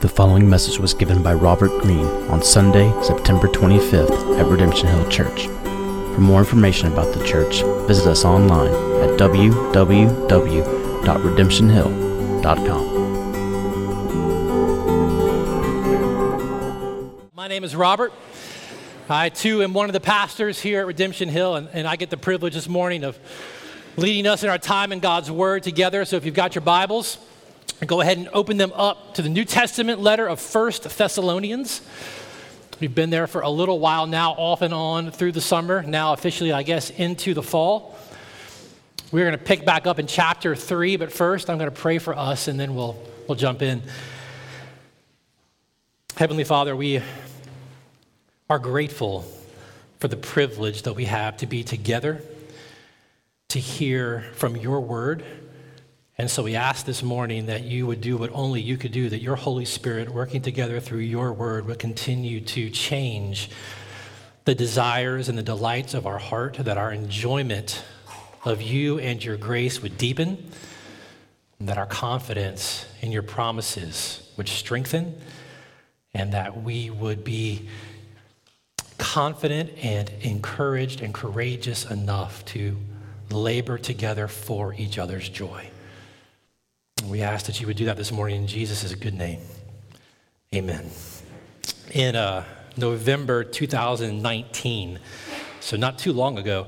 The following message was given by Robert Greene on Sunday, September 25th at Redemption Hill Church. For more information about the church, visit us online at www.redemptionhill.com. My name is Robert. I too am one of the pastors here at Redemption Hill, and, and I get the privilege this morning of leading us in our time in God's Word together. So if you've got your Bibles, go ahead and open them up to the New Testament letter of First Thessalonians. We've been there for a little while now, off and on through the summer, now officially, I guess, into the fall. We're going to pick back up in chapter 3, but first I'm going to pray for us and then we'll, we'll jump in. Heavenly Father, we are grateful for the privilege that we have to be together, to hear from your word and so we ask this morning that you would do what only you could do, that your Holy Spirit, working together through your word, would continue to change the desires and the delights of our heart, that our enjoyment of you and your grace would deepen, that our confidence in your promises would strengthen, and that we would be confident and encouraged and courageous enough to labor together for each other's joy. We ask that you would do that this morning in Jesus' good name. Amen. In uh, November 2019, so not too long ago,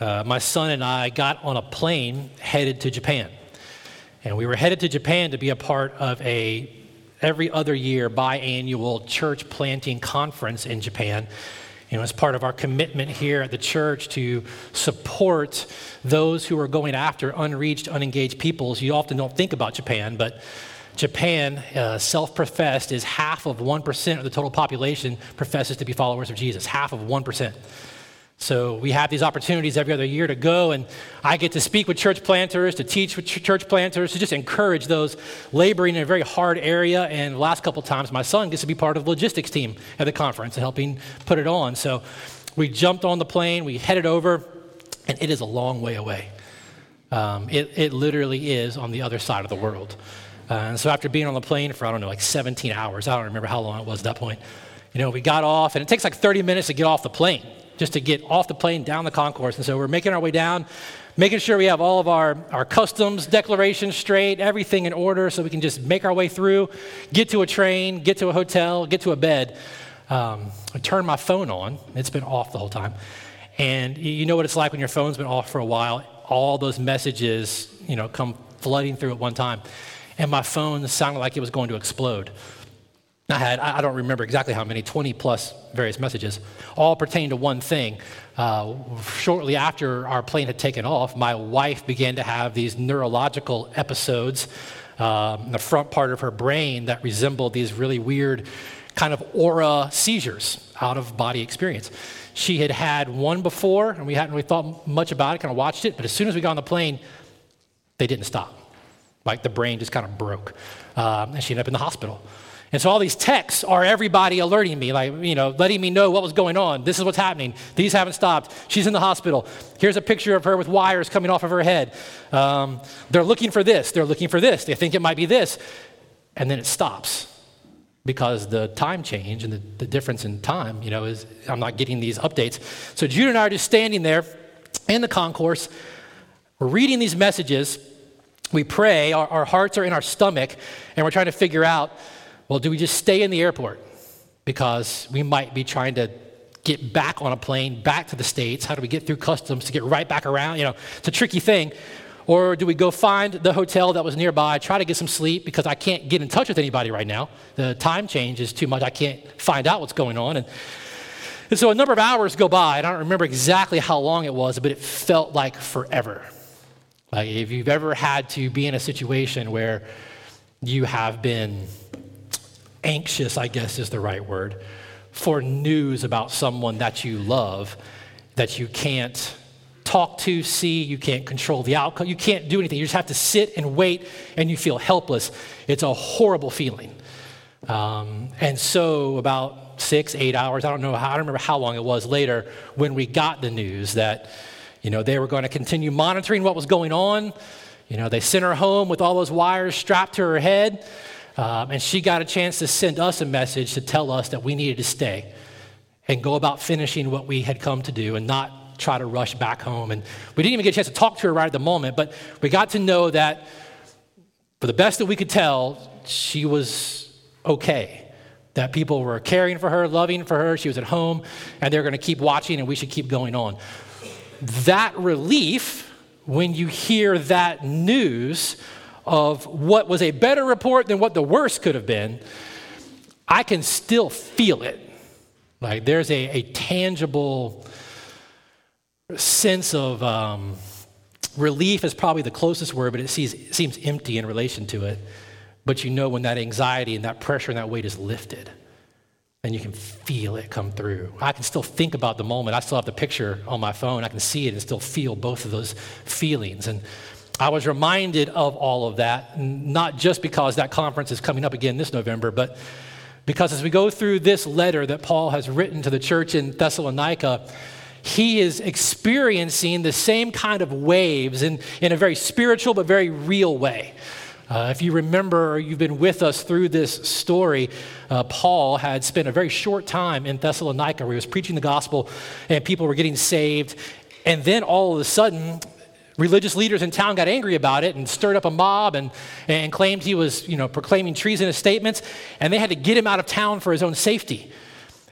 uh, my son and I got on a plane headed to Japan. And we were headed to Japan to be a part of a every other year biannual church planting conference in Japan you know, as part of our commitment here at the church to support those who are going after unreached, unengaged peoples, you often don't think about Japan, but Japan, uh, self professed, is half of 1% of the total population professes to be followers of Jesus. Half of 1%. So we have these opportunities every other year to go, and I get to speak with church planters, to teach with church planters, to just encourage those laboring in a very hard area. And the last couple times, my son gets to be part of the logistics team at the conference and helping put it on. So we jumped on the plane, we headed over, and it is a long way away. Um, it, it literally is on the other side of the world. Uh, and so after being on the plane for, I don't know, like 17 hours, I don't remember how long it was at that point, you know, we got off, and it takes like 30 minutes to get off the plane just to get off the plane down the concourse. And so we're making our way down, making sure we have all of our, our customs declarations straight, everything in order so we can just make our way through, get to a train, get to a hotel, get to a bed. Um, I turn my phone on. It's been off the whole time. And you know what it's like when your phone's been off for a while. All those messages, you know, come flooding through at one time. And my phone sounded like it was going to explode. I had, I don't remember exactly how many, 20 plus various messages, all pertain to one thing. Uh, shortly after our plane had taken off, my wife began to have these neurological episodes in the front part of her brain that resembled these really weird kind of aura seizures, out of body experience. She had had one before, and we hadn't really thought much about it, kind of watched it, but as soon as we got on the plane, they didn't stop. Like the brain just kind of broke, um, and she ended up in the hospital. And so all these texts are everybody alerting me, like, you know, letting me know what was going on. This is what's happening. These haven't stopped. She's in the hospital. Here's a picture of her with wires coming off of her head. Um, they're looking for this. They're looking for this. They think it might be this. And then it stops because the time change and the, the difference in time, you know, is I'm not getting these updates. So Judah and I are just standing there in the concourse. We're reading these messages. We pray. Our, our hearts are in our stomach, and we're trying to figure out well, do we just stay in the airport? Because we might be trying to get back on a plane back to the States. How do we get through customs to get right back around? You know, it's a tricky thing. Or do we go find the hotel that was nearby, try to get some sleep because I can't get in touch with anybody right now? The time change is too much. I can't find out what's going on. And, and so a number of hours go by. and I don't remember exactly how long it was, but it felt like forever. Like if you've ever had to be in a situation where you have been anxious, I guess is the right word, for news about someone that you love that you can't talk to, see, you can't control the outcome, you can't do anything. You just have to sit and wait and you feel helpless. It's a horrible feeling. Um, and so, about six, eight hours, I don't know, how, I don't remember how long it was later when we got the news that, you know, they were going to continue monitoring what was going on. You know, they sent her home with all those wires strapped to her head. Um, and she got a chance to send us a message to tell us that we needed to stay and go about finishing what we had come to do and not try to rush back home. And we didn't even get a chance to talk to her right at the moment, but we got to know that for the best that we could tell, she was okay. That people were caring for her, loving for her, she was at home, and they're going to keep watching, and we should keep going on. That relief, when you hear that news of what was a better report than what the worst could have been, I can still feel it. Like there's a, a tangible sense of um, relief, is probably the closest word, but it seems, it seems empty in relation to it. But you know when that anxiety and that pressure and that weight is lifted, and you can feel it come through. I can still think about the moment. I still have the picture on my phone. I can see it and still feel both of those feelings. And I was reminded of all of that, not just because that conference is coming up again this November, but because as we go through this letter that Paul has written to the church in Thessalonica, he is experiencing the same kind of waves in, in a very spiritual but very real way. Uh, if you remember, you've been with us through this story. Uh, Paul had spent a very short time in Thessalonica where he was preaching the gospel and people were getting saved. And then all of a sudden, religious leaders in town got angry about it and stirred up a mob and, and claimed he was you know, proclaiming treasonous statements. And they had to get him out of town for his own safety.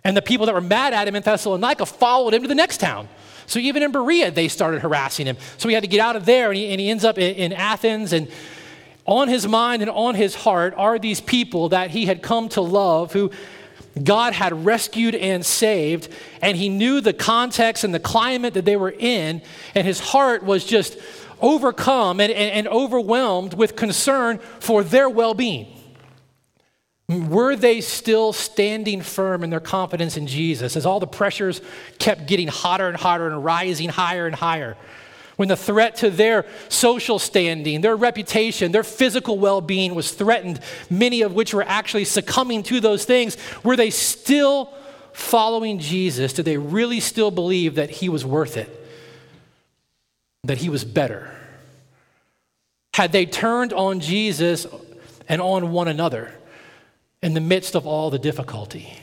And the people that were mad at him in Thessalonica followed him to the next town. So even in Berea, they started harassing him. So he had to get out of there, and he, and he ends up in, in Athens. And on his mind and on his heart are these people that he had come to love, who God had rescued and saved, and he knew the context and the climate that they were in, and his heart was just overcome and, and, and overwhelmed with concern for their well being. Were they still standing firm in their confidence in Jesus as all the pressures kept getting hotter and hotter and rising higher and higher? When the threat to their social standing, their reputation, their physical well being was threatened, many of which were actually succumbing to those things, were they still following Jesus? Did they really still believe that he was worth it? That he was better? Had they turned on Jesus and on one another? in the midst of all the difficulty.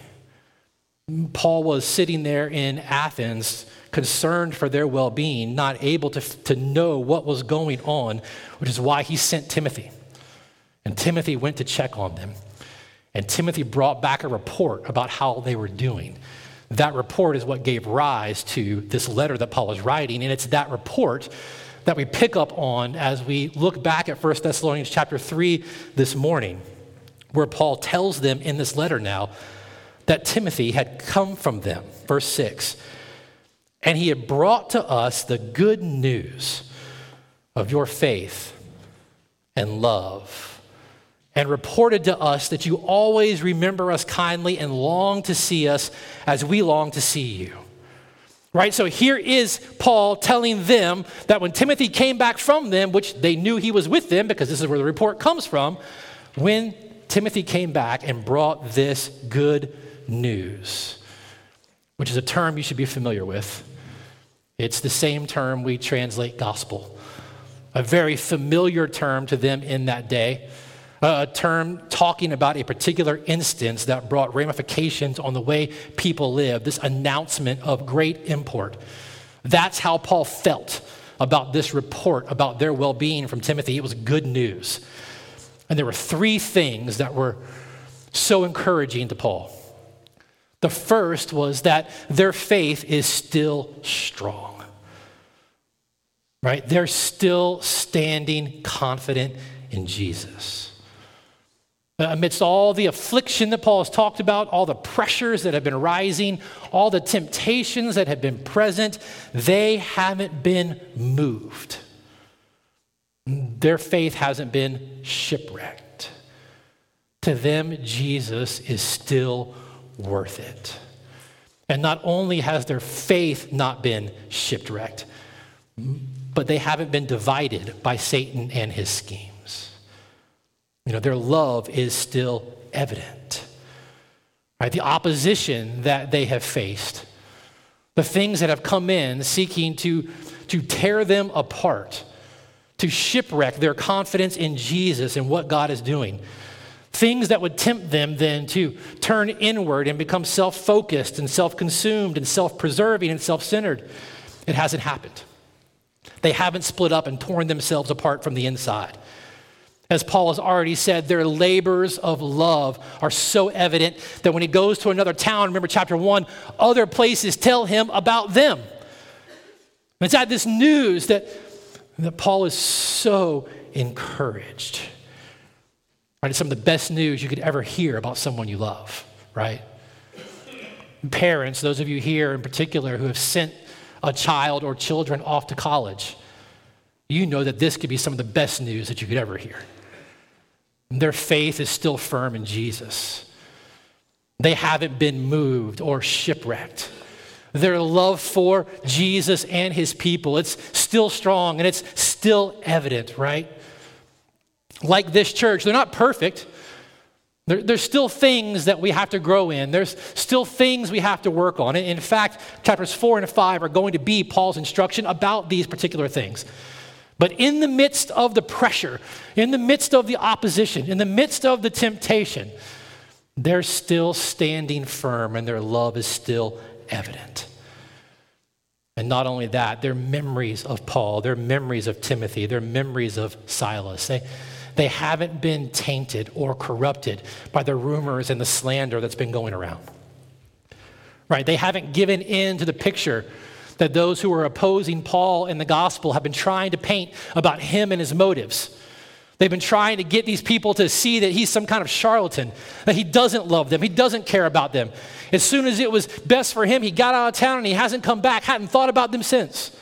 Paul was sitting there in Athens, concerned for their well being, not able to, to know what was going on, which is why he sent Timothy. And Timothy went to check on them. And Timothy brought back a report about how they were doing. That report is what gave rise to this letter that Paul is writing. And it's that report that we pick up on as we look back at 1 Thessalonians chapter 3 this morning where Paul tells them in this letter now that Timothy had come from them. Verse 6 and he had brought to us the good news of your faith and love, and reported to us that you always remember us kindly and long to see us as we long to see you. Right? So here is Paul telling them that when Timothy came back from them, which they knew he was with them because this is where the report comes from, when Timothy came back and brought this good news, which is a term you should be familiar with. It's the same term we translate gospel, a very familiar term to them in that day, a term talking about a particular instance that brought ramifications on the way people live, this announcement of great import. That's how Paul felt about this report about their well being from Timothy. It was good news. And there were three things that were so encouraging to Paul. The first was that their faith is still strong, right? They're still standing confident in Jesus. Amidst all the affliction that Paul has talked about, all the pressures that have been rising, all the temptations that have been present, they haven't been moved. Their faith hasn't been shipwrecked. To them, Jesus is still worth it. And not only has their faith not been shipwrecked, but they haven't been divided by Satan and his schemes. You know, their love is still evident. Right? The opposition that they have faced, the things that have come in seeking to, to tear them apart, to shipwreck their confidence in Jesus and what God is doing. Things that would tempt them then to turn inward and become self focused and self consumed and self preserving and self centered. It hasn't happened. They haven't split up and torn themselves apart from the inside. As Paul has already said, their labors of love are so evident that when he goes to another town, remember chapter one, other places tell him about them. It's at this news that, that Paul is so encouraged. Right? It's some of the best news you could ever hear about someone you love, right? Parents, those of you here in particular who have sent a child or children off to college, you know that this could be some of the best news that you could ever hear. Their faith is still firm in Jesus. They haven't been moved or shipwrecked. Their love for Jesus and his people, it's still strong and it's still evident, right? Like this church, they're not perfect. There, there's still things that we have to grow in. There's still things we have to work on. In fact, chapters four and five are going to be Paul's instruction about these particular things. But in the midst of the pressure, in the midst of the opposition, in the midst of the temptation, they're still standing firm and their love is still evident. And not only that, their memories of Paul, their memories of Timothy, their memories of Silas. They, they haven't been tainted or corrupted by the rumors and the slander that's been going around. Right? They haven't given in to the picture that those who are opposing Paul and the gospel have been trying to paint about him and his motives. They've been trying to get these people to see that he's some kind of charlatan, that he doesn't love them, he doesn't care about them. As soon as it was best for him, he got out of town and he hasn't come back, hadn't thought about them since.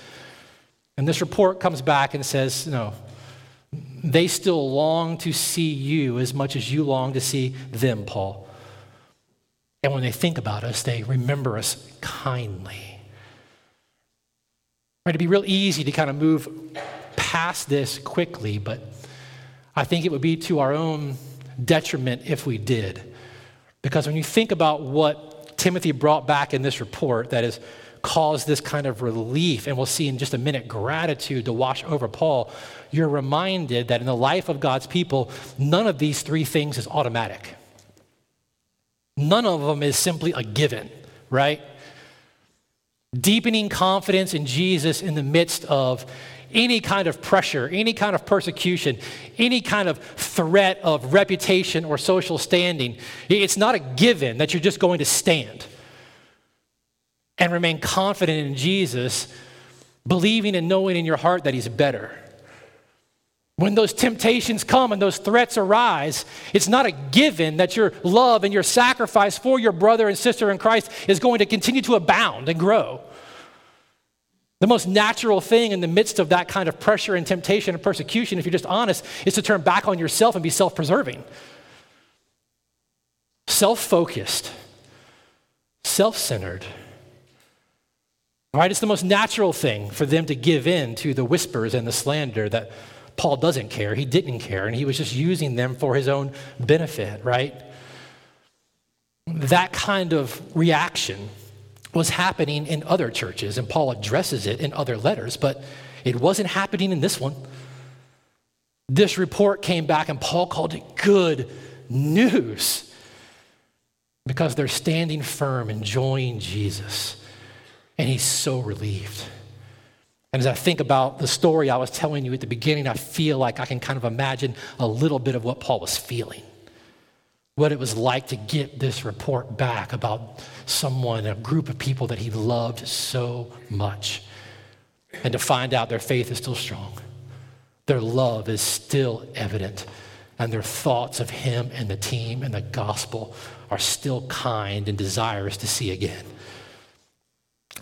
And this report comes back and says, no, they still long to see you as much as you long to see them, Paul. And when they think about us, they remember us kindly. Right, it'd be real easy to kind of move past this quickly, but I think it would be to our own detriment if we did. Because when you think about what Timothy brought back in this report that has caused this kind of relief, and we'll see in just a minute gratitude to wash over Paul, you're reminded that in the life of God's people, none of these three things is automatic. None of them is simply a given, right? deepening confidence in Jesus in the midst of any kind of pressure, any kind of persecution, any kind of threat of reputation or social standing. It's not a given that you're just going to stand and remain confident in Jesus, believing and knowing in your heart that He's better. When those temptations come and those threats arise, it's not a given that your love and your sacrifice for your brother and sister in Christ is going to continue to abound and grow. The most natural thing in the midst of that kind of pressure and temptation and persecution, if you're just honest, is to turn back on yourself and be self preserving. Self focused, self centered. Right? It's the most natural thing for them to give in to the whispers and the slander that Paul doesn't care. He didn't care, and he was just using them for his own benefit, right? That kind of reaction was happening in other churches, and Paul addresses it in other letters, but it wasn't happening in this one. This report came back, and Paul called it good news because they're standing firm, enjoying Jesus, and he's so relieved. And as I think about the story I was telling you at the beginning, I feel like I can kind of imagine a little bit of what Paul was feeling. What it was like to get this report back about someone, a group of people that he loved so much, and to find out their faith is still strong. Their love is still evident, and their thoughts of him and the team and the gospel are still kind and desirous to see again.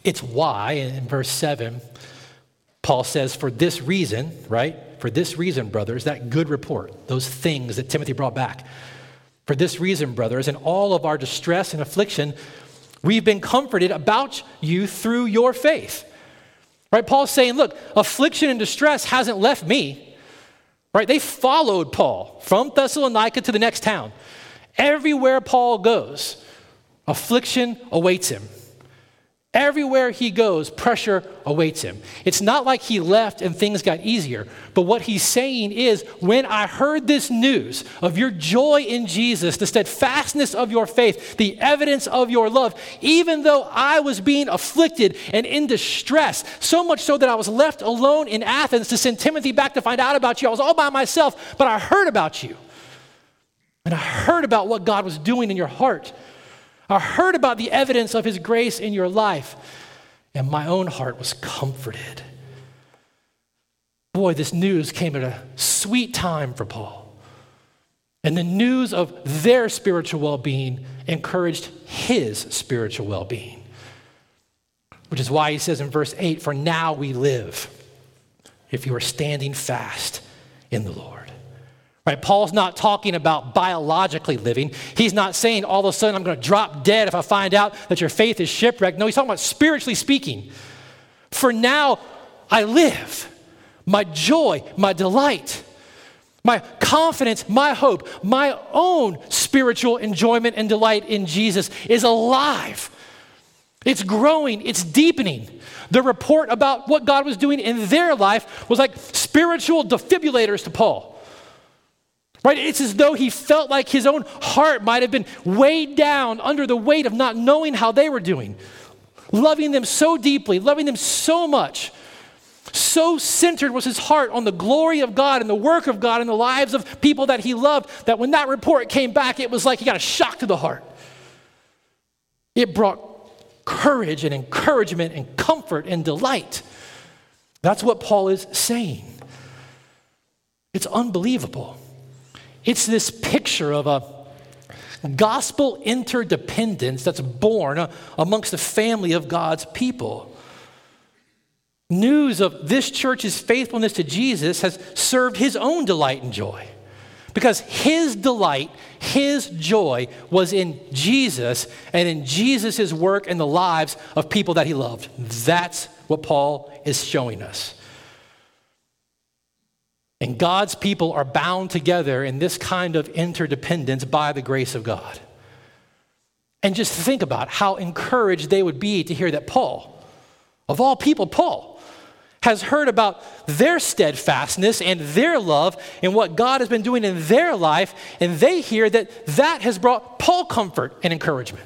It's why, in verse 7, Paul says, for this reason, right? For this reason, brothers, that good report, those things that Timothy brought back. For this reason, brothers, in all of our distress and affliction, we've been comforted about you through your faith. Right? Paul's saying, look, affliction and distress hasn't left me. Right? They followed Paul from Thessalonica to the next town. Everywhere Paul goes, affliction awaits him. Everywhere he goes, pressure awaits him. It's not like he left and things got easier, but what he's saying is when I heard this news of your joy in Jesus, the steadfastness of your faith, the evidence of your love, even though I was being afflicted and in distress, so much so that I was left alone in Athens to send Timothy back to find out about you, I was all by myself, but I heard about you. And I heard about what God was doing in your heart. I heard about the evidence of his grace in your life, and my own heart was comforted. Boy, this news came at a sweet time for Paul. And the news of their spiritual well being encouraged his spiritual well being. Which is why he says in verse 8, For now we live if you are standing fast in the Lord. Right? Paul's not talking about biologically living. He's not saying all of a sudden I'm going to drop dead if I find out that your faith is shipwrecked. No, he's talking about spiritually speaking. For now, I live. My joy, my delight, my confidence, my hope, my own spiritual enjoyment and delight in Jesus is alive. It's growing, it's deepening. The report about what God was doing in their life was like spiritual defibrillators to Paul. Right? It's as though he felt like his own heart might have been weighed down under the weight of not knowing how they were doing. Loving them so deeply, loving them so much. So centered was his heart on the glory of God and the work of God in the lives of people that he loved that when that report came back, it was like he got a shock to the heart. It brought courage and encouragement and comfort and delight. That's what Paul is saying. It's unbelievable. It's this picture of a gospel interdependence that's born amongst the family of God's people. News of this church's faithfulness to Jesus has served his own delight and joy. Because his delight, his joy was in Jesus and in Jesus' work in the lives of people that he loved. That's what Paul is showing us. And God's people are bound together in this kind of interdependence by the grace of God. And just think about how encouraged they would be to hear that Paul, of all people, Paul, has heard about their steadfastness and their love and what God has been doing in their life, and they hear that that has brought Paul comfort and encouragement.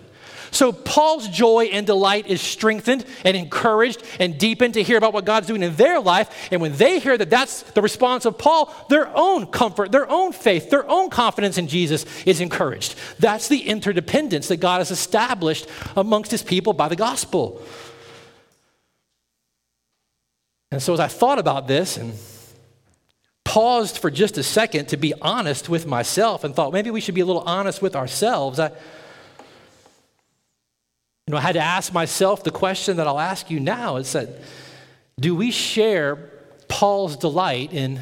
So Paul's joy and delight is strengthened and encouraged and deepened to hear about what God's doing in their life. And when they hear that that's the response of Paul, their own comfort, their own faith, their own confidence in Jesus is encouraged. That's the interdependence that God has established amongst his people by the gospel. And so as I thought about this and paused for just a second to be honest with myself and thought maybe we should be a little honest with ourselves, I you know, I had to ask myself the question that I'll ask you now. Is that do we share Paul's delight in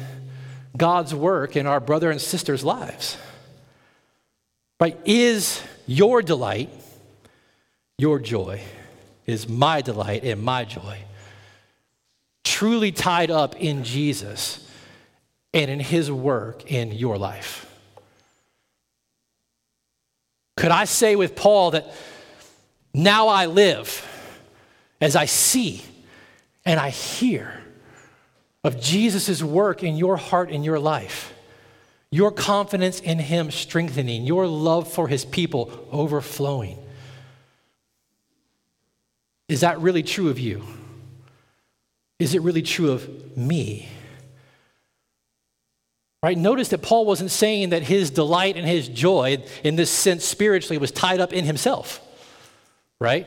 God's work in our brother and sister's lives? Right? Is your delight your joy? Is my delight and my joy truly tied up in Jesus and in his work in your life? Could I say with Paul that now I live as I see and I hear of Jesus' work in your heart and your life, your confidence in Him strengthening, your love for His people overflowing. Is that really true of you? Is it really true of me? Right? Notice that Paul wasn't saying that his delight and his joy, in this sense spiritually, was tied up in himself right?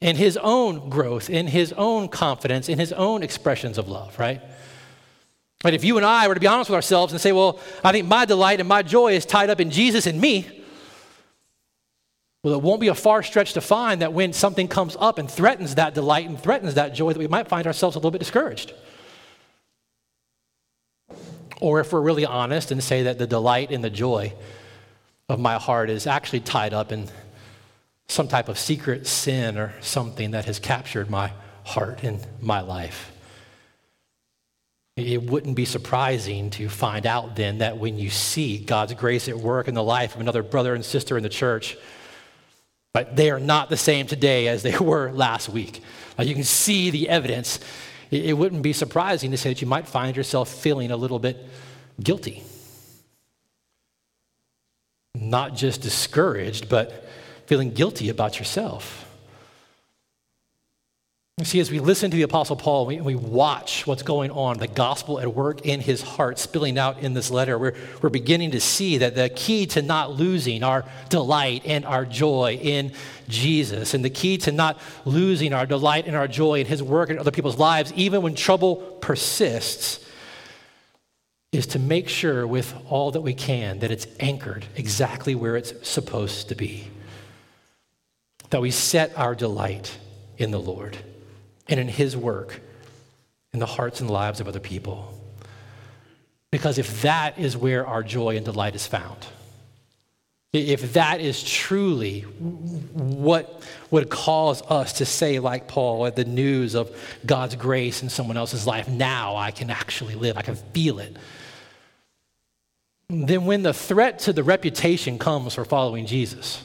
In his own growth, in his own confidence, in his own expressions of love, right? But if you and I were to be honest with ourselves and say, well, I think my delight and my joy is tied up in Jesus and me, well, it won't be a far stretch to find that when something comes up and threatens that delight and threatens that joy, that we might find ourselves a little bit discouraged. Or if we're really honest and say that the delight and the joy of my heart is actually tied up in some type of secret sin or something that has captured my heart and my life. It wouldn't be surprising to find out then that when you see God's grace at work in the life of another brother and sister in the church, But they are not the same today as they were last week. You can see the evidence. It wouldn't be surprising to say that you might find yourself feeling a little bit guilty. Not just discouraged, but feeling guilty about yourself. You see, as we listen to the Apostle Paul, we, we watch what's going on, the gospel at work in his heart, spilling out in this letter, we're, we're beginning to see that the key to not losing our delight and our joy in Jesus, and the key to not losing our delight and our joy in his work in other people's lives, even when trouble persists, is to make sure with all that we can that it's anchored exactly where it's supposed to be. That we set our delight in the Lord and in His work in the hearts and lives of other people. Because if that is where our joy and delight is found, if that is truly what would cause us to say, like Paul, at the news of God's grace in someone else's life, now I can actually live, I can feel it. Then, when the threat to the reputation comes for following Jesus,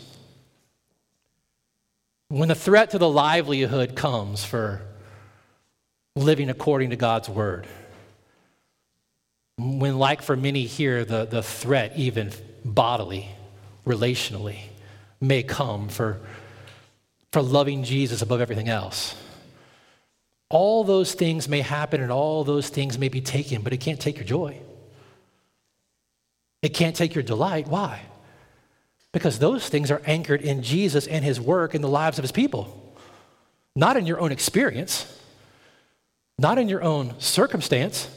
when the threat to the livelihood comes for living according to God's word. When, like for many here, the, the threat, even bodily, relationally, may come for, for loving Jesus above everything else. All those things may happen and all those things may be taken, but it can't take your joy. It can't take your delight. Why? Because those things are anchored in Jesus and his work in the lives of his people, not in your own experience not in your own circumstance.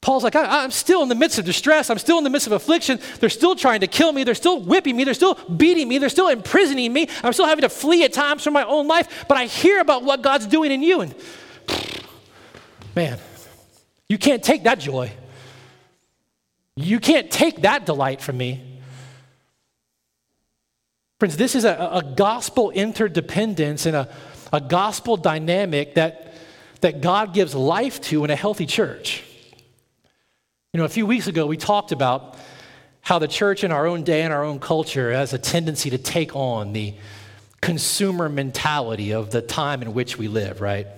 Paul's like, I, am still in the midst of distress. I'm still in the midst of affliction. They're still trying to kill me. They're still whipping me. They're still beating me. They're still imprisoning me. I'm still having to flee at times from my own life. But I hear about what God's doing in you. And man, you can't take that joy. You can't take that delight from me. Friends, this is a, a gospel interdependence and a, a gospel dynamic that that God gives life to in a healthy church. You know, a few weeks ago, we talked about how the church in our own day and our own culture has a tendency to take on the consumer mentality of the time in which we live, right?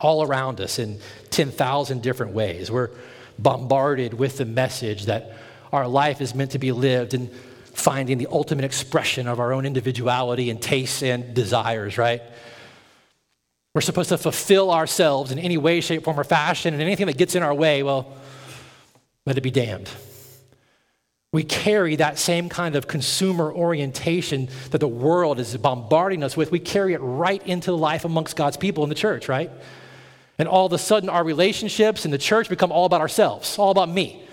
All around us in 10,000 different ways. We're bombarded with the message that our life is meant to be lived in finding the ultimate expression of our own individuality and tastes and desires, right? We're supposed to fulfill ourselves in any way, shape, form, or fashion, and anything that gets in our way, well, let it be damned. We carry that same kind of consumer orientation that the world is bombarding us with. We carry it right into life amongst God's people in the church, right? And all of a sudden, our relationships in the church become all about ourselves, all about me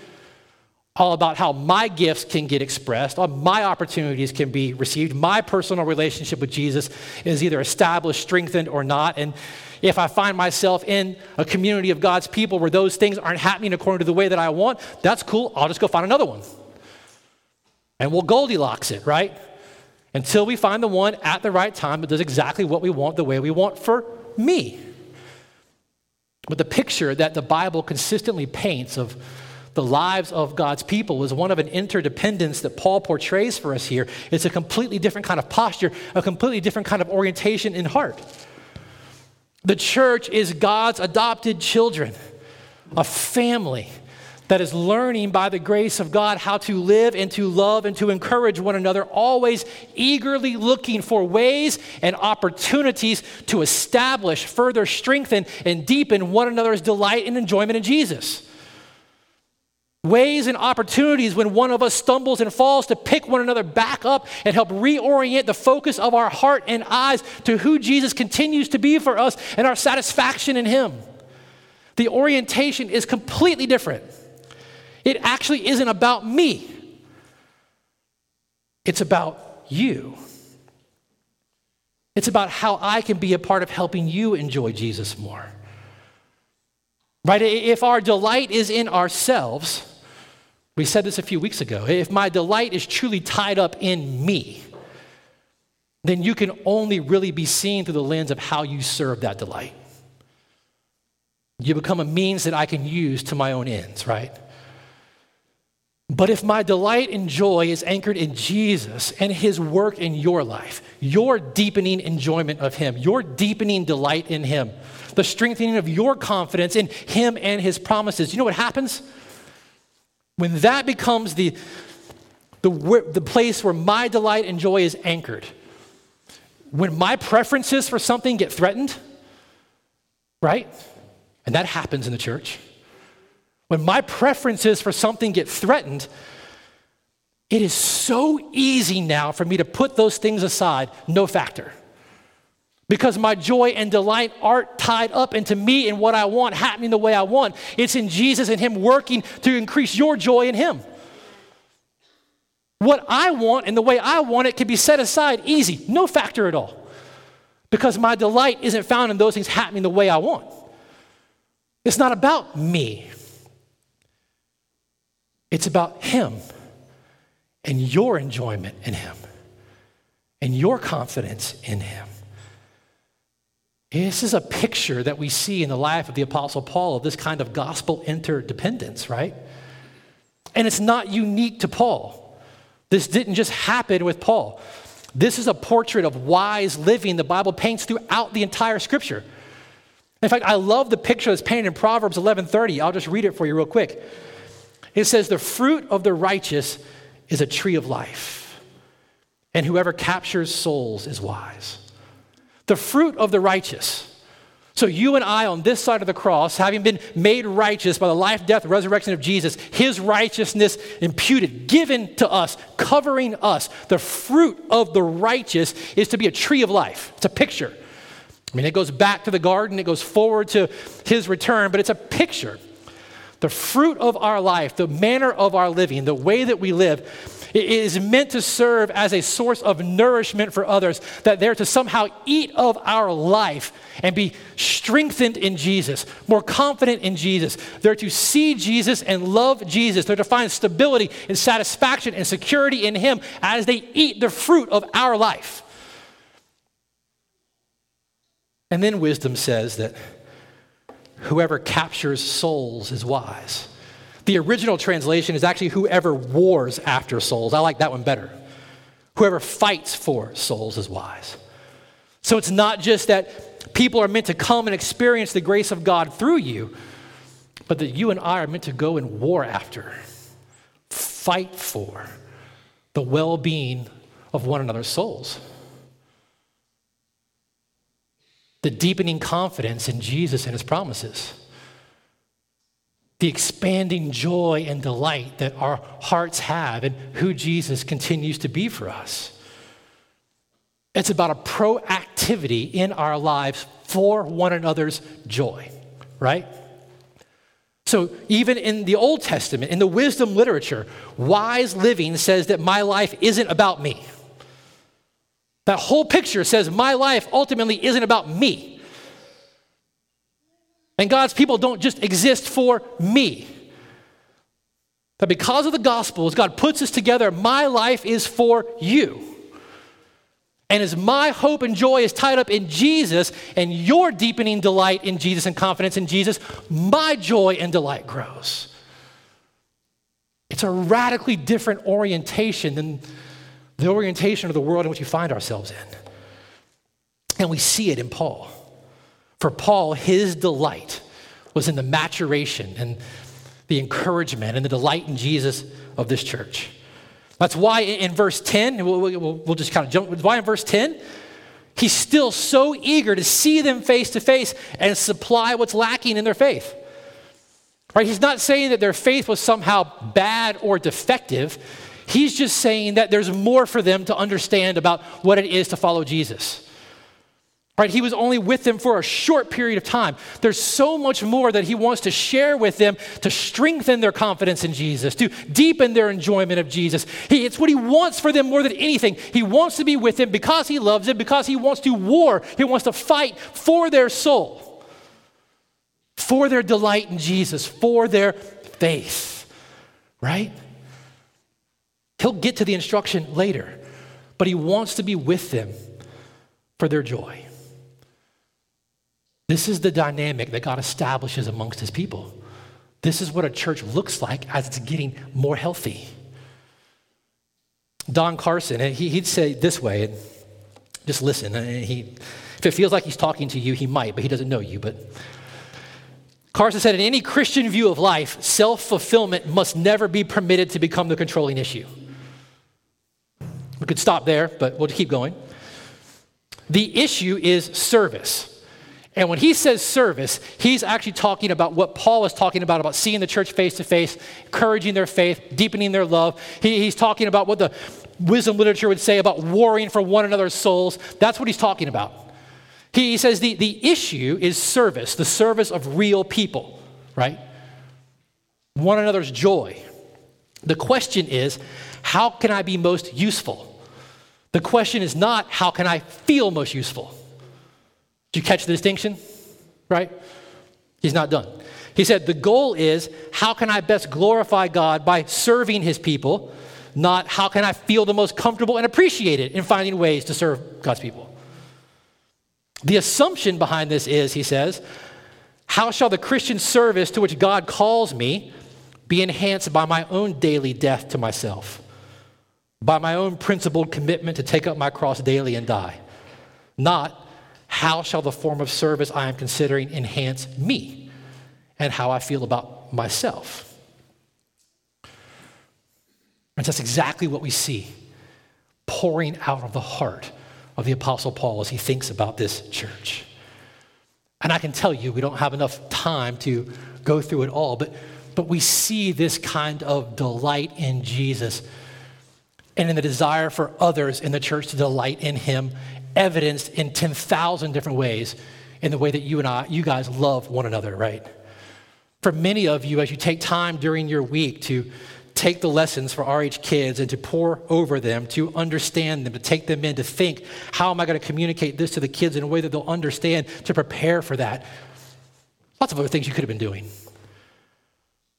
all about how my gifts can get expressed, all my opportunities can be received. My personal relationship with Jesus is either established, strengthened, or not. And if I find myself in a community of God's people where those things aren't happening according to the way that I want, that's cool. I'll just go find another one. And we'll Goldilocks it, right? Until we find the one at the right time that does exactly what we want the way we want for me. But the picture that the Bible consistently paints of the lives of God's people is one of an interdependence that Paul portrays for us here. It's a completely different kind of posture, a completely different kind of orientation in heart. The church is God's adopted children, a family that is learning by the grace of God how to live and to love and to encourage one another, always eagerly looking for ways and opportunities to establish, further strengthen, and deepen one another's delight and enjoyment in Jesus ways and opportunities when one of us stumbles and falls to pick one another back up and help reorient the focus of our heart and eyes to who Jesus continues to be for us and our satisfaction in Him. The orientation is completely different. It actually isn't about me, it's about you. It's about how I can be a part of helping you enjoy Jesus more. Right? If our delight is in ourselves, we said this a few weeks ago. If my delight is truly tied up in me, then you can only really be seen through the lens of how you serve that delight. You become a means that I can use to my own ends, right? But if my delight and joy is anchored in Jesus and his work in your life, your deepening enjoyment of him, your deepening delight in him, the strengthening of your confidence in him and his promises, you know what happens? When that becomes the, the, the place where my delight and joy is anchored, when my preferences for something get threatened, right? And that happens in the church. When my preferences for something get threatened, it is so easy now for me to put those things aside, no factor. Because my joy and delight aren't tied up into me and what I want happening the way I want. It's in Jesus and Him working to increase your joy in Him. What I want and the way I want it can be set aside easy, no factor at all. Because my delight isn't found in those things happening the way I want. It's not about me, it's about Him and your enjoyment in Him and your confidence in Him. This is a picture that we see in the life of the Apostle Paul of this kind of gospel interdependence, right? And it's not unique to Paul. This didn't just happen with Paul. This is a portrait of wise living the Bible paints throughout the entire scripture. In fact, I love the picture that's painted in Proverbs 11:30. I'll just read it for you real quick. It says, "The fruit of the righteous is a tree of life, and whoever captures souls is wise." The fruit of the righteous. So, you and I on this side of the cross, having been made righteous by the life, death, resurrection of Jesus, his righteousness imputed, given to us, covering us, the fruit of the righteous is to be a tree of life. It's a picture. I mean, it goes back to the garden, it goes forward to his return, but it's a picture. The fruit of our life, the manner of our living, the way that we live, is meant to serve as a source of nourishment for others, that they're to somehow eat of our life and be strengthened in Jesus, more confident in Jesus. They're to see Jesus and love Jesus. They're to find stability and satisfaction and security in Him as they eat the fruit of our life. And then wisdom says that whoever captures souls is wise. The original translation is actually whoever wars after souls. I like that one better. Whoever fights for souls is wise. So it's not just that people are meant to come and experience the grace of God through you, but that you and I are meant to go and war after, fight for the well being of one another's souls. The deepening confidence in Jesus and his promises the expanding joy and delight that our hearts have and who Jesus continues to be for us. It's about a proactivity in our lives for one another's joy, right? So, even in the Old Testament, in the wisdom literature, wise living says that my life isn't about me. That whole picture says my life ultimately isn't about me. And God's people don't just exist for me. That because of the gospel, as God puts us together, my life is for you. And as my hope and joy is tied up in Jesus and your deepening delight in Jesus and confidence in Jesus, my joy and delight grows. It's a radically different orientation than the orientation of the world in which we find ourselves in. And we see it in Paul. For Paul, his delight was in the maturation and the encouragement and the delight in Jesus of this church. That's why in verse 10, we'll, we'll, we'll just kind of jump, why in verse 10, he's still so eager to see them face to face and supply what's lacking in their faith. Right? He's not saying that their faith was somehow bad or defective. He's just saying that there's more for them to understand about what it is to follow Jesus. Right? He was only with them for a short period of time. There's so much more that he wants to share with them to strengthen their confidence in Jesus, to deepen their enjoyment of Jesus. He, it's what he wants for them more than anything. He wants to be with them because he loves them, because he wants to war. He wants to fight for their soul, for their delight in Jesus, for their faith. Right? He'll get to the instruction later, but he wants to be with them for their joy. This is the dynamic that God establishes amongst his people This is what a church looks like as it's getting more healthy. Don Carson, he, would say this way, and just listen. Uh, he, if it feels like he's talking to you, he might, but he doesn't know you. But Carson said, in any Christian view of life, self fulfillment must never be permitted to become the controlling issue. We could stop there, but we'll keep going. The issue is service. And when he says service, he's actually talking about what Paul was talking about, about seeing the church face to face, encouraging their faith, deepening their love. He, he's talking about what the wisdom literature would say about warring for one another's souls. That's what he's talking about. He, he says the, the issue is service, the service of real people, right? One another's joy. The question is, how can I be most useful? The question is not, how can I feel most useful? Did you catch the distinction? Right? He's not done. He said, The goal is how can I best glorify God by serving his people, not how can I feel the most comfortable and appreciated in finding ways to serve God's people. The assumption behind this is, he says, how shall the Christian service to which God calls me be enhanced by my own daily death to myself, by my own principled commitment to take up my cross daily and die? Not how shall the form of service I am considering enhance me and how I feel about myself? And that's exactly what we see pouring out of the heart of the Apostle Paul as he thinks about this church. And I can tell you, we don't have enough time to go through it all, but, but we see this kind of delight in Jesus and in the desire for others in the church to delight in him evidenced in 10,000 different ways in the way that you and I, you guys love one another, right? For many of you, as you take time during your week to take the lessons for RH kids and to pour over them, to understand them, to take them in, to think, how am I going to communicate this to the kids in a way that they'll understand, to prepare for that? Lots of other things you could have been doing.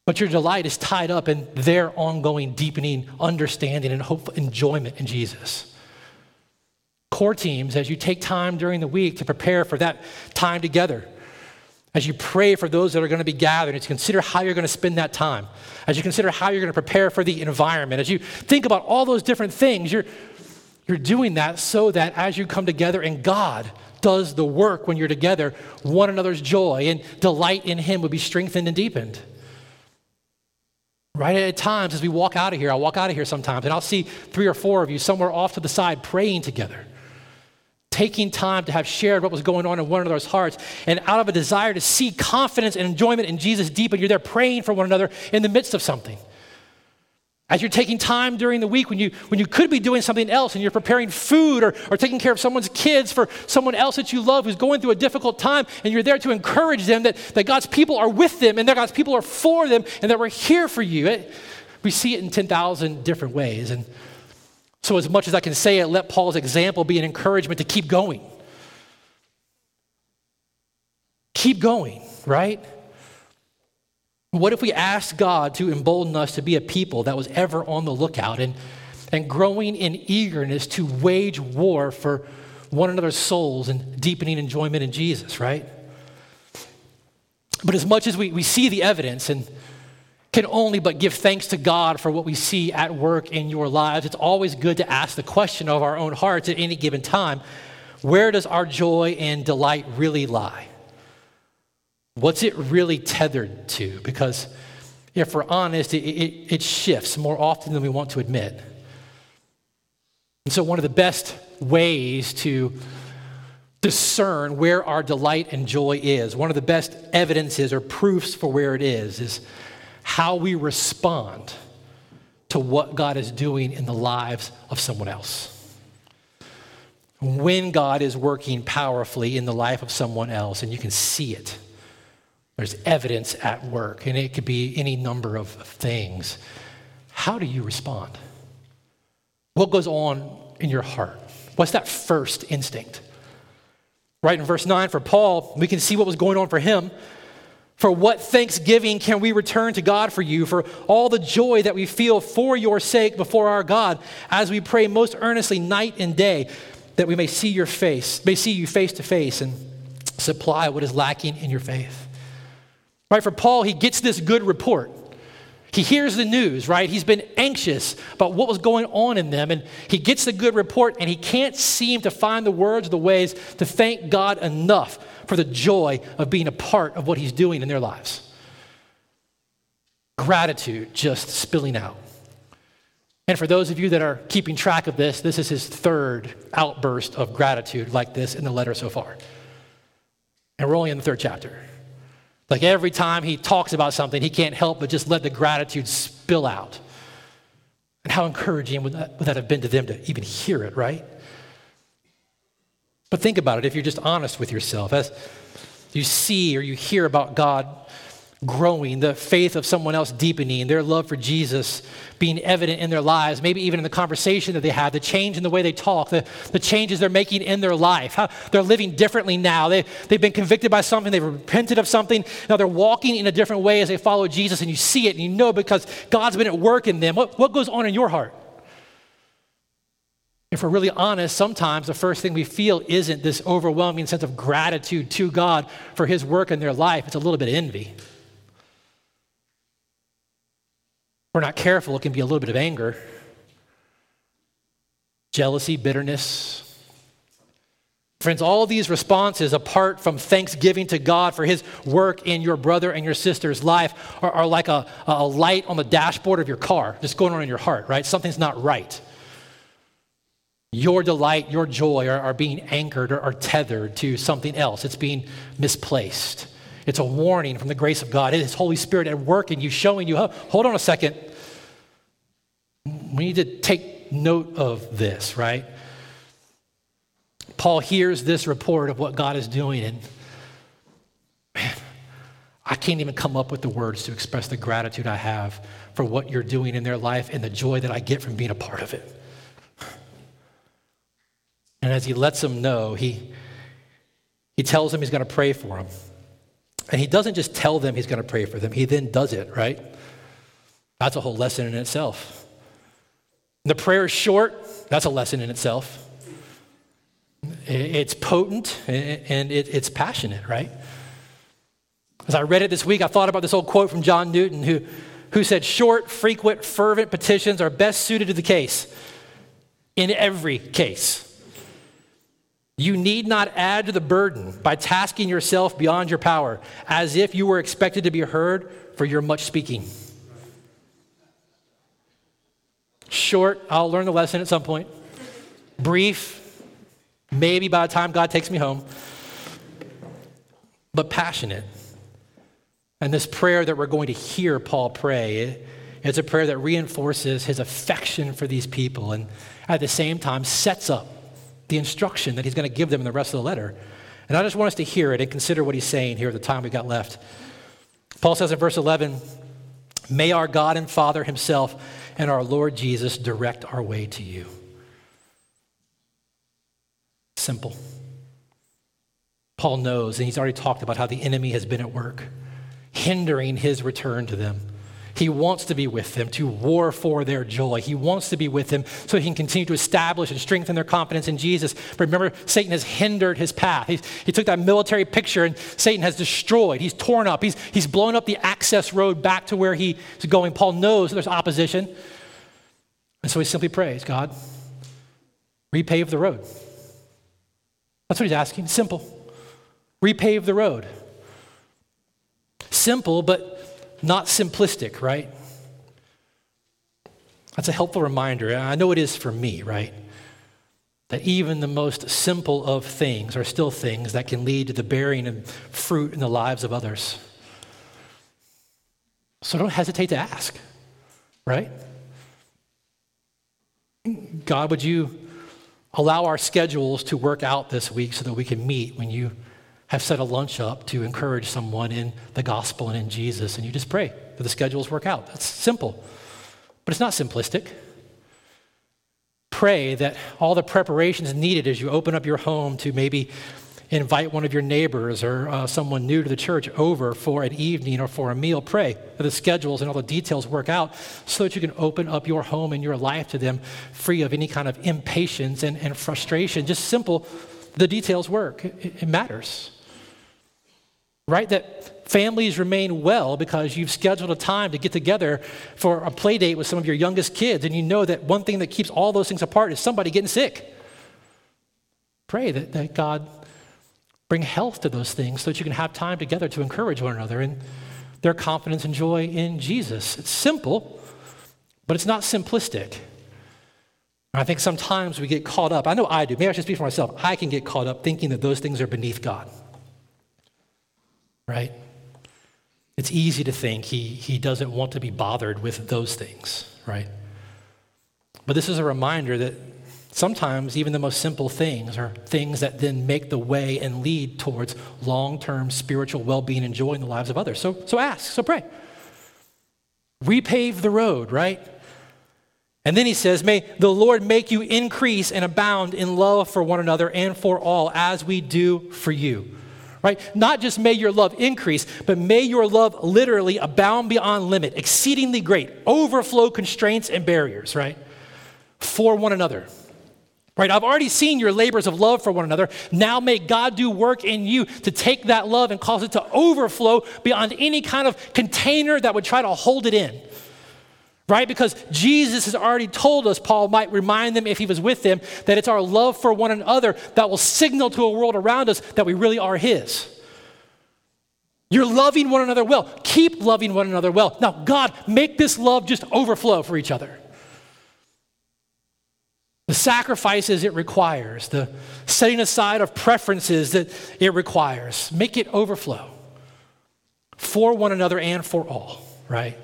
But your delight is tied up in their ongoing, deepening understanding and hope, enjoyment in Jesus core teams as you take time during the week to prepare for that time together. As you pray for those that are going to be gathered, as you consider how you're going to spend that time, as you consider how you're going to prepare for the environment, as you think about all those different things, you're, you're doing that so that as you come together and God does the work when you're together, one another's joy and delight in Him would be strengthened and deepened. Right at times, as we walk out of here, I'll walk out of here sometimes and I'll see three or four of you somewhere off to the side praying together taking time to have shared what was going on in one another's hearts, and out of a desire to see confidence and enjoyment in Jesus deep, and you're there praying for one another in the midst of something. As you're taking time during the week when you, when you could be doing something else and you're preparing food or, or taking care of someone's kids for someone else that you love who's going through a difficult time, and you're there to encourage them that, that God's people are with them and that God's people are for them and that we're here for you. It, we see it in 10,000 different ways. And so, as much as I can say it, let Paul's example be an encouragement to keep going. Keep going, right? What if we asked God to embolden us to be a people that was ever on the lookout and, and growing in eagerness to wage war for one another's souls and deepening enjoyment in Jesus, right? But as much as we, we see the evidence and can only but give thanks to God for what we see at work in your lives. It's always good to ask the question of our own hearts at any given time where does our joy and delight really lie? What's it really tethered to? Because if we're honest, it, it, it shifts more often than we want to admit. And so, one of the best ways to discern where our delight and joy is, one of the best evidences or proofs for where it is, is how we respond to what God is doing in the lives of someone else. When God is working powerfully in the life of someone else, and you can see it, there's evidence at work, and it could be any number of things. How do you respond? What goes on in your heart? What's that first instinct? Right in verse 9, for Paul, we can see what was going on for him. For what thanksgiving can we return to God for you, for all the joy that we feel for your sake before our God, as we pray most earnestly night and day, that we may see your face, may see you face to face and supply what is lacking in your faith. Right? For Paul, he gets this good report. He hears the news, right? He's been anxious about what was going on in them, and he gets the good report, and he can't seem to find the words, the ways to thank God enough for the joy of being a part of what he's doing in their lives. Gratitude just spilling out. And for those of you that are keeping track of this, this is his third outburst of gratitude like this in the letter so far. And we're only in the third chapter. Like every time he talks about something, he can't help but just let the gratitude spill out. And how encouraging would that, would that have been to them to even hear it, right? But think about it if you're just honest with yourself. As you see or you hear about God growing, the faith of someone else deepening, their love for Jesus being evident in their lives, maybe even in the conversation that they have, the change in the way they talk, the, the changes they're making in their life, how they're living differently now. They, they've been convicted by something, they've repented of something, now they're walking in a different way as they follow Jesus, and you see it and you know because God's been at work in them. What, what goes on in your heart? If we're really honest, sometimes the first thing we feel isn't this overwhelming sense of gratitude to God for His work in their life. It's a little bit of envy. We're not careful, it can be a little bit of anger, jealousy, bitterness. Friends, all these responses, apart from thanksgiving to God for his work in your brother and your sister's life, are, are like a, a light on the dashboard of your car, just going on in your heart, right? Something's not right. Your delight, your joy are, are being anchored or, or tethered to something else. It's being misplaced. It's a warning from the grace of God. It is Holy Spirit at work in you, showing you, hold on a second. We need to take note of this, right? Paul hears this report of what God is doing, and man, I can't even come up with the words to express the gratitude I have for what you're doing in their life and the joy that I get from being a part of it. And as he lets them know, he, he tells them he's going to pray for them. And he doesn't just tell them he's going to pray for them, he then does it, right? That's a whole lesson in itself. The prayer is short, that's a lesson in itself. It's potent and it's passionate, right? As I read it this week, I thought about this old quote from John Newton, who, who said, Short, frequent, fervent petitions are best suited to the case in every case. You need not add to the burden by tasking yourself beyond your power, as if you were expected to be heard for your much speaking. Short, I'll learn the lesson at some point. Brief, maybe by the time God takes me home. But passionate. And this prayer that we're going to hear Paul pray, eh, it's a prayer that reinforces his affection for these people and at the same time sets up the instruction that he's going to give them in the rest of the letter. And I just want us to hear it and consider what he's saying here at the time we've got left. Paul says in verse 11, May our God and Father himself and our Lord Jesus direct our way to you. Simple. Paul knows, and he's already talked about how the enemy has been at work, hindering his return to them. He wants to be with them to war for their joy. He wants to be with them so he can continue to establish and strengthen their confidence in Jesus. But remember, Satan has hindered his path. He's, he took that military picture and Satan has destroyed. He's torn up. He's, he's blown up the access road back to where he's going. Paul knows there's opposition. And so he simply prays God, repave the road. That's what he's asking. Simple. Repave the road. Simple, but not simplistic, right? That's a helpful reminder. I know it is for me, right? That even the most simple of things are still things that can lead to the bearing of fruit in the lives of others. So don't hesitate to ask, right? God, would you allow our schedules to work out this week so that we can meet when you have set a lunch up to encourage someone in the gospel and in Jesus, and you just pray that the schedules work out. That's simple, but it's not simplistic. Pray that all the preparations needed as you open up your home to maybe invite one of your neighbors or uh, someone new to the church over for an evening or for a meal. Pray that the schedules and all the details work out so that you can open up your home and your life to them free of any kind of impatience and, and frustration. Just simple, the details work. It, it matters right? That families remain well because you've scheduled a time to get together for a play date with some of your youngest kids, and you know that one thing that keeps all those things apart is somebody getting sick. Pray that, that God bring health to those things so that you can have time together to encourage one another in their confidence and joy in Jesus. It's simple, but it's not simplistic. I think sometimes we get caught up. I know I do. Maybe I should speak for myself. I can get caught up thinking that those things are beneath God. Right? It's easy to think he, he doesn't want to be bothered with those things, right? But this is a reminder that sometimes even the most simple things are things that then make the way and lead towards long term spiritual well being and joy in the lives of others. So, so ask, so pray. Repave the road, right? And then he says, May the Lord make you increase and abound in love for one another and for all, as we do for you right? Not just may your love increase, but may your love literally abound beyond limit, exceedingly great, overflow constraints and barriers, right? For one another. Right, I've already seen your labors of love for one another. Now may God do work in you to take that love and cause it to overflow beyond any kind of container that would try to hold it in right? Because Jesus has already told us, Paul might remind them if he was with them, that it's our love for one another that will signal to a world around us that we really are his. You're loving one another well. Keep loving one another well. Now, God, make this love just overflow for each other. The sacrifices it requires, the setting aside of preferences that it requires, make it overflow for one another and for all, right?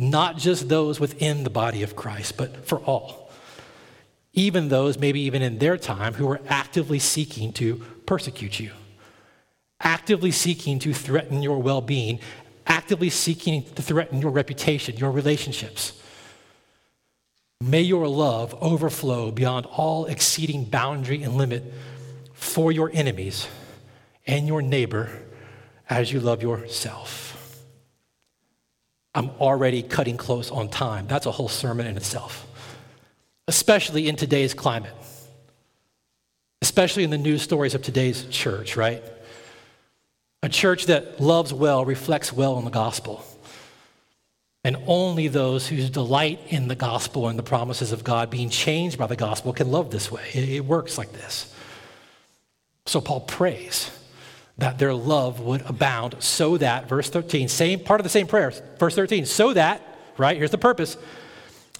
Not just those within the body of Christ, but for all. Even those, maybe even in their time, who are actively seeking to persecute you, actively seeking to threaten your well being, actively seeking to threaten your reputation, your relationships. May your love overflow beyond all exceeding boundary and limit for your enemies and your neighbor as you love yourself. I'm already cutting close on time. That's a whole sermon in itself, especially in today's climate, especially in the news stories of today's church, right? A church that loves well, reflects well on the gospel. And only those who delight in the gospel and the promises of God being changed by the gospel can love this way. It, works like this. So Paul prays that their love would abound, so that, verse 13, same part of the same prayer, verse 13, so that, right, here's the purpose,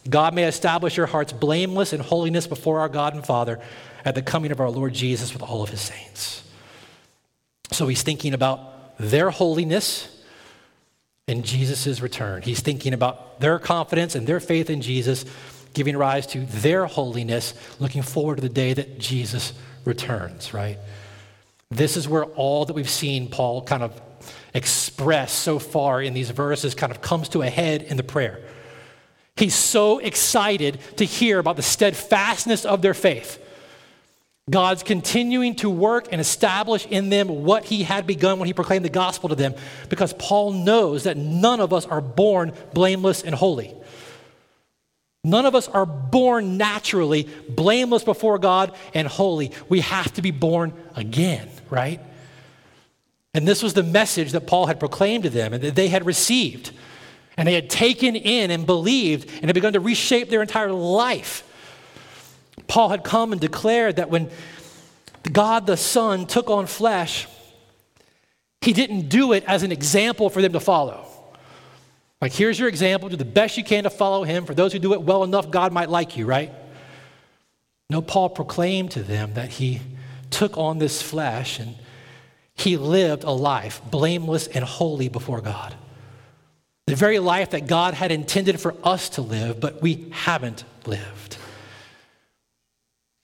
God may establish your hearts blameless in holiness before our God and Father at the coming of our Lord Jesus with all of his saints. So he's thinking about their holiness and Jesus' return. He's thinking about their confidence and their faith in Jesus, giving rise to their holiness, looking forward to the day that Jesus returns, right? This is where all that we've seen Paul kind of express so far in these verses kind of comes to a head in the prayer. He's so excited to hear about the steadfastness of their faith. God's continuing to work and establish in them what he had begun when he proclaimed the gospel to them because Paul knows that none of us are born blameless and holy. None of us are born naturally blameless before God and holy. We have to be born again, right? And this was the message that Paul had proclaimed to them and that they had received. And they had taken in and believed and had begun to reshape their entire life. Paul had come and declared that when God the Son took on flesh, he didn't do it as an example for them to follow. Like, here's your example. Do the best you can to follow him. For those who do it well enough, God might like you, right? No, Paul proclaimed to them that he took on this flesh and he lived a life blameless and holy before God. The very life that God had intended for us to live, but we haven't lived.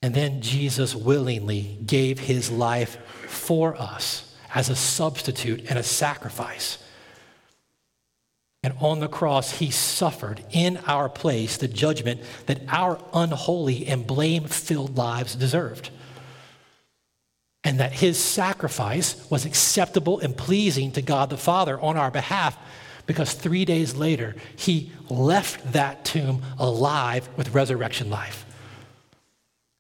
And then Jesus willingly gave his life for us as a substitute and a sacrifice. And on the cross, he suffered in our place the judgment that our unholy and blame filled lives deserved. And that his sacrifice was acceptable and pleasing to God the Father on our behalf because three days later, he left that tomb alive with resurrection life.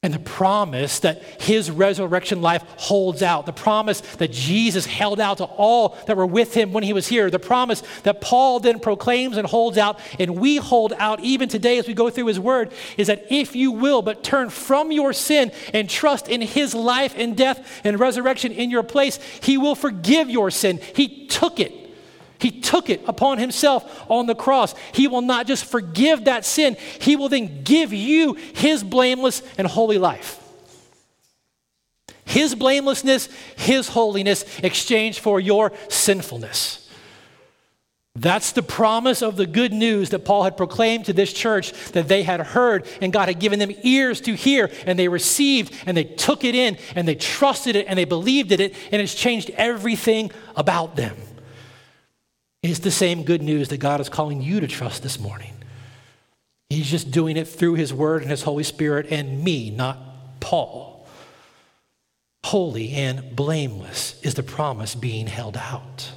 And the promise that his resurrection life holds out, the promise that Jesus held out to all that were with him when he was here, the promise that Paul then proclaims and holds out, and we hold out even today as we go through his word, is that if you will but turn from your sin and trust in his life and death and resurrection in your place, he will forgive your sin. He took it. He took it upon himself on the cross. He will not just forgive that sin, he will then give you his blameless and holy life. His blamelessness, his holiness, exchanged for your sinfulness. That's the promise of the good news that Paul had proclaimed to this church that they had heard and God had given them ears to hear and they received and they took it in and they trusted it and they believed in it and it's changed everything about them. It's the same good news that God is calling you to trust this morning. He's just doing it through His Word and His Holy Spirit and me, not Paul. Holy and blameless is the promise being held out.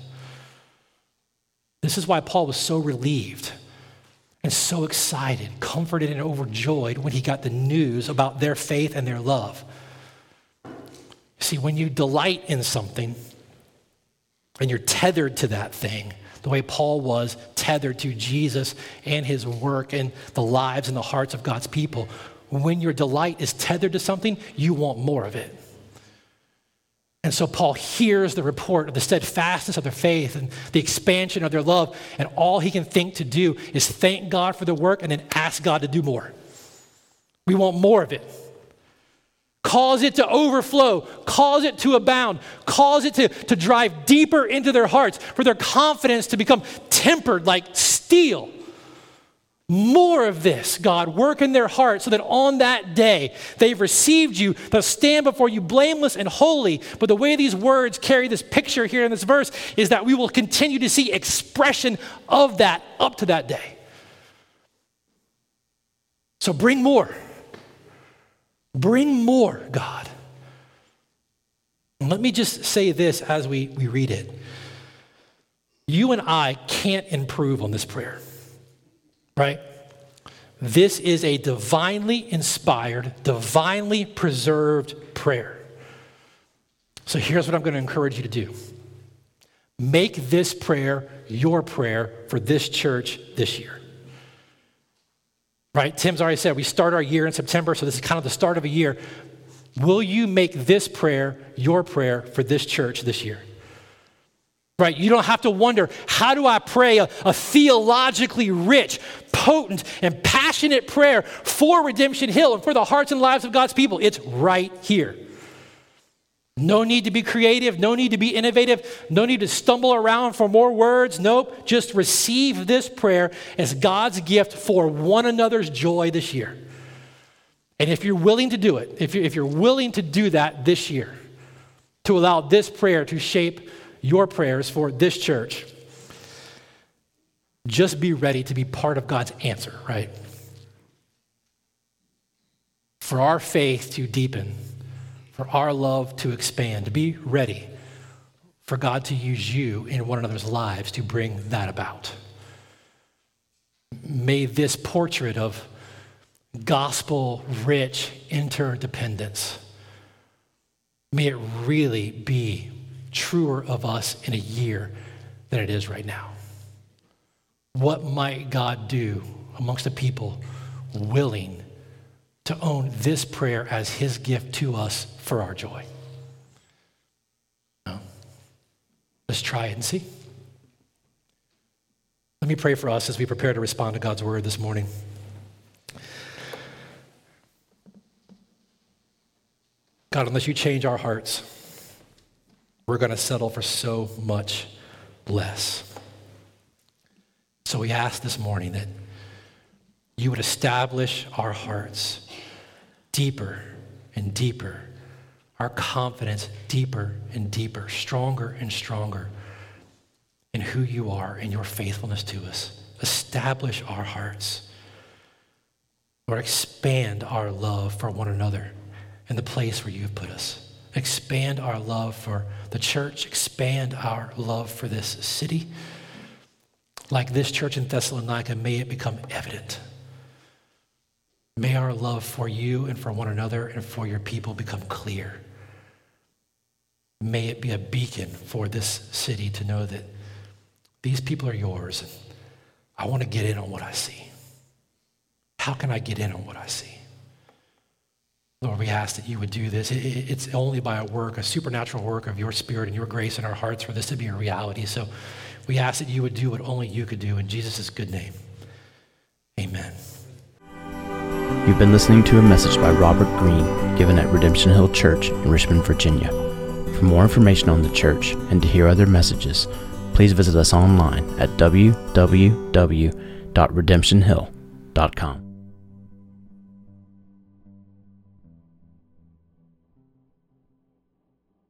This is why Paul was so relieved and so excited, comforted, and overjoyed when he got the news about their faith and their love. See, when you delight in something and you're tethered to that thing, the way Paul was tethered to Jesus and his work and the lives and the hearts of God's people. When your delight is tethered to something, you want more of it. And so Paul hears the report of the steadfastness of their faith and the expansion of their love, and all he can think to do is thank God for the work and then ask God to do more. We want more of it. Cause it to overflow, cause it to abound, cause it to, to drive deeper into their hearts, for their confidence to become tempered like steel. More of this, God, work in their hearts so that on that day they've received you, they'll stand before you blameless and holy. But the way these words carry this picture here in this verse is that we will continue to see expression of that up to that day. So bring more. Bring more, God. Let me just say this as we, we read it. You and I can't improve on this prayer, right? This is a divinely inspired, divinely preserved prayer. So here's what I'm going to encourage you to do make this prayer your prayer for this church this year right? Tim's already said we start our year in September, so this is kind of the start of a year. Will you make this prayer your prayer for this church this year? Right? You don't have to wonder, how do I pray a, a, theologically rich, potent, and passionate prayer for Redemption Hill and for the hearts and lives of God's people? It's right here. No need to be creative, no need to be innovative, no need to stumble around for more words. Nope, just receive this prayer as God's gift for one another's joy this year. And if you're willing to do it, if you're, willing to do that this year, to allow this prayer to shape your prayers for this church, just be ready to be part of God's answer, right? For our faith to deepen for our love to expand, to be ready for God to use you in one another's lives to bring that about. May this portrait of gospel rich interdependence, may it really be truer of us in a year than it is right now. What might God do amongst a people willing to own this prayer as his gift to us for our joy. No. Let's try it and see. Let me pray for us as we prepare to respond to God's word this morning. God, unless you change our hearts, we're going to settle for so much less. So we ask this morning that you would establish our hearts deeper and deeper, our confidence deeper and deeper, stronger and stronger in who you are and your faithfulness to us. Establish our hearts. Lord, expand our love for one another in the place where you have put us. Expand our love for the church. Expand our love for this city. Like this church in Thessalonica, may it become evident May our love for you and for one another and for your people become clear. May it be a beacon for this city to know that these people are yours. I want to get in on what I see. How can I get in on what I see? Lord, we ask that you would do this. It's only by a work, a supernatural work of your spirit and your grace in our hearts for this to be a reality. So we ask that you would do what only you could do in Jesus' good name. Amen. You've been listening to a message by Robert Greene given at Redemption Hill Church in Richmond, Virginia. For more information on the church and to hear other messages, please visit us online at www.redemptionhill.com.